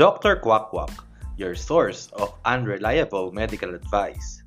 Dr. Quack Quack, your source of unreliable medical advice.